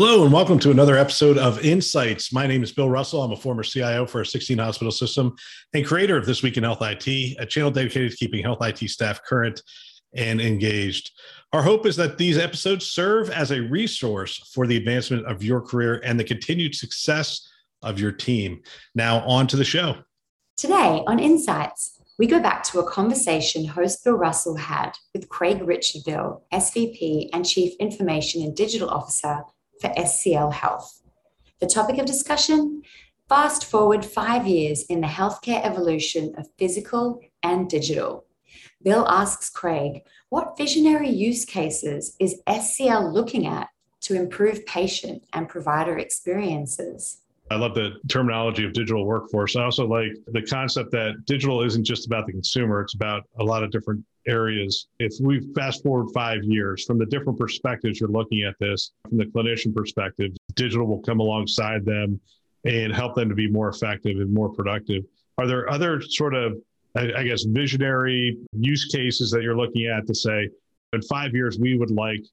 Hello, and welcome to another episode of Insights. My name is Bill Russell. I'm a former CIO for a 16 hospital system and creator of This Week in Health IT, a channel dedicated to keeping health IT staff current and engaged. Our hope is that these episodes serve as a resource for the advancement of your career and the continued success of your team. Now, on to the show. Today on Insights, we go back to a conversation host Bill Russell had with Craig Richardville, SVP and Chief Information and Digital Officer for SCL Health. The topic of discussion fast forward five years in the healthcare evolution of physical and digital. Bill asks Craig, what visionary use cases is SCL looking at to improve patient and provider experiences? I love the terminology of digital workforce. I also like the concept that digital isn't just about the consumer, it's about a lot of different areas. If we fast forward five years from the different perspectives you're looking at this, from the clinician perspective, digital will come alongside them and help them to be more effective and more productive. Are there other sort of, I guess, visionary use cases that you're looking at to say, in five years, we would like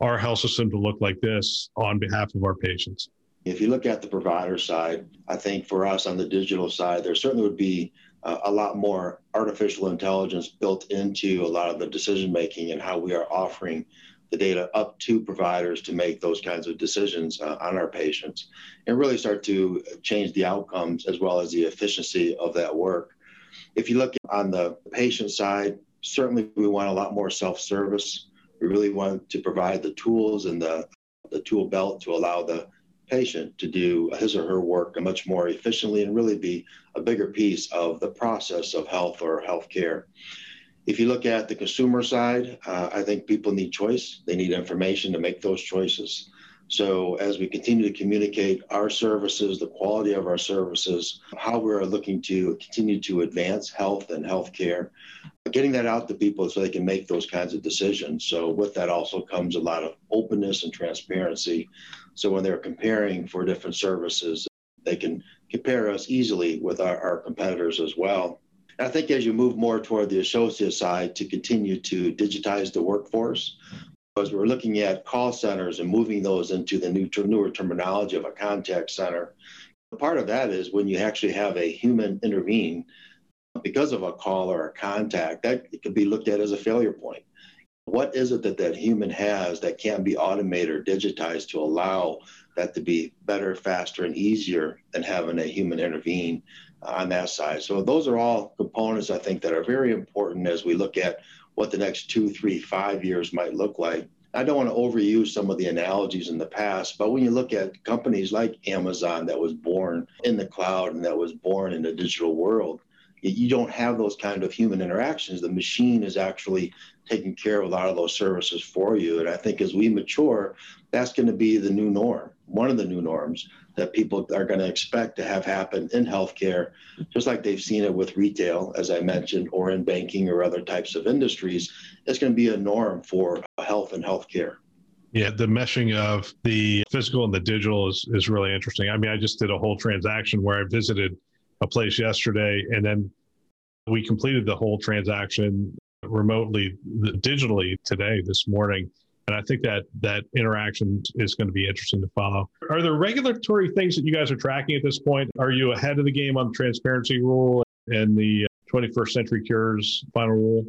our health system to look like this on behalf of our patients? If you look at the provider side, I think for us on the digital side, there certainly would be a lot more artificial intelligence built into a lot of the decision making and how we are offering the data up to providers to make those kinds of decisions uh, on our patients and really start to change the outcomes as well as the efficiency of that work. If you look on the patient side, certainly we want a lot more self service. We really want to provide the tools and the, the tool belt to allow the patient to do his or her work much more efficiently and really be a bigger piece of the process of health or healthcare. If you look at the consumer side, uh, I think people need choice. They need information to make those choices. So, as we continue to communicate our services, the quality of our services, how we're looking to continue to advance health and healthcare, getting that out to people so they can make those kinds of decisions. So, with that also comes a lot of openness and transparency. So, when they're comparing for different services, they can compare us easily with our, our competitors as well. I think as you move more toward the associate side to continue to digitize the workforce, as we're looking at call centers and moving those into the new newer terminology of a contact center. Part of that is when you actually have a human intervene because of a call or a contact, that it could be looked at as a failure point. What is it that that human has that can be automated or digitized to allow that to be better, faster, and easier than having a human intervene uh, on that side? So those are all components I think that are very important as we look at what the next two, three, five years might look like. I don't want to overuse some of the analogies in the past, but when you look at companies like Amazon that was born in the cloud and that was born in the digital world, you don't have those kind of human interactions. The machine is actually taking care of a lot of those services for you. And I think as we mature, that's going to be the new norm, one of the new norms that people are going to expect to have happen in healthcare, just like they've seen it with retail, as I mentioned, or in banking or other types of industries. It's going to be a norm for health and healthcare. Yeah, the meshing of the physical and the digital is, is really interesting. I mean, I just did a whole transaction where I visited a place yesterday and then we completed the whole transaction remotely, digitally today, this morning. And I think that that interaction is going to be interesting to follow. Are there regulatory things that you guys are tracking at this point? Are you ahead of the game on the transparency rule and the 21st uh, Century Cures final rule?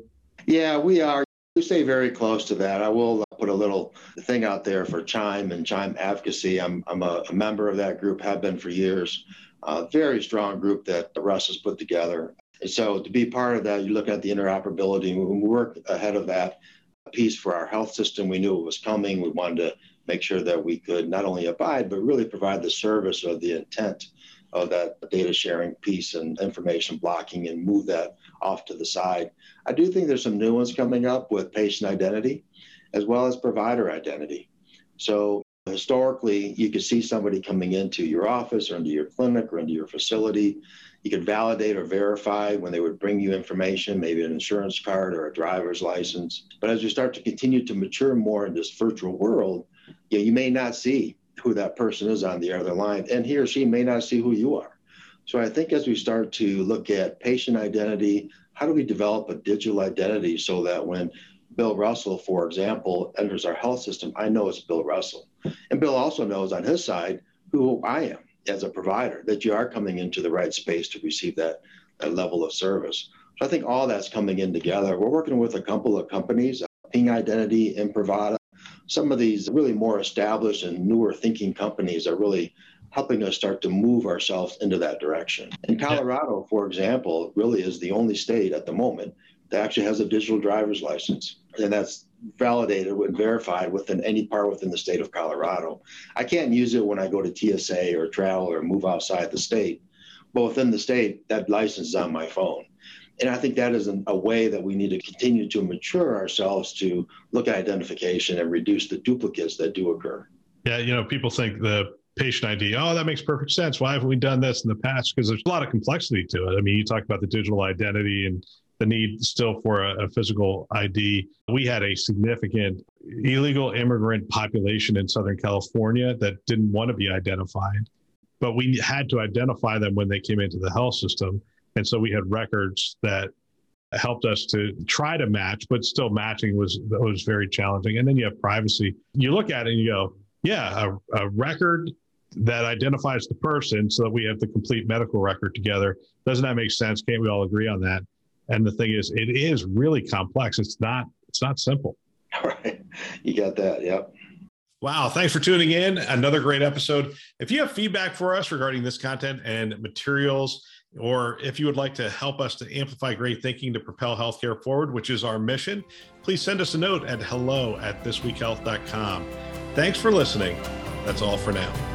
Yeah, we are. We stay very close to that. I will put a little thing out there for Chime and Chime Advocacy. I'm, I'm a, a member of that group, have been for years. A very strong group that Russ has put together. And so to be part of that, you look at the interoperability. We work ahead of that piece for our health system. We knew it was coming. We wanted to make sure that we could not only abide, but really provide the service of the intent of that data sharing piece and information blocking and move that off to the side. I do think there's some new ones coming up with patient identity as well as provider identity. So historically, you could see somebody coming into your office or into your clinic or into your facility you could validate or verify when they would bring you information, maybe an insurance card or a driver's license. But as you start to continue to mature more in this virtual world, you, know, you may not see who that person is on the other line, and he or she may not see who you are. So I think as we start to look at patient identity, how do we develop a digital identity so that when Bill Russell, for example, enters our health system, I know it's Bill Russell. And Bill also knows on his side who I am as a provider, that you are coming into the right space to receive that, that level of service. So I think all that's coming in together. We're working with a couple of companies, Ping Identity, Imprivata. Some of these really more established and newer thinking companies are really helping us start to move ourselves into that direction. And Colorado, for example, really is the only state at the moment that actually has a digital driver's license. And that's validated and verified within any part within the state of Colorado. I can't use it when I go to TSA or travel or move outside the state. But within the state, that license is on my phone. And I think that is an, a way that we need to continue to mature ourselves to look at identification and reduce the duplicates that do occur. Yeah, you know, people think the patient ID, oh, that makes perfect sense. Why haven't we done this in the past? Because there's a lot of complexity to it. I mean, you talk about the digital identity and the need still for a, a, physical ID. We had a significant illegal immigrant population in Southern California that didn't want to be identified, but we had to identify them when they came into the health system. And so we had records that helped us to try to match, but still matching was was very challenging. And then you have privacy. You look at it and you go, yeah, a, a record that identifies the person so that we have the complete medical record together. Doesn't that make sense? Can't we all agree on that? And the thing is, it is really complex. It's not. It's not simple. All right, you got that. Yep. Wow. Thanks for tuning in. Another great episode. If you have feedback for us regarding this content and materials, or if you would like to help us to amplify great thinking to propel healthcare forward, which is our mission, please send us a note at hello at thisweekhealth.com. Thanks for listening. That's all for now.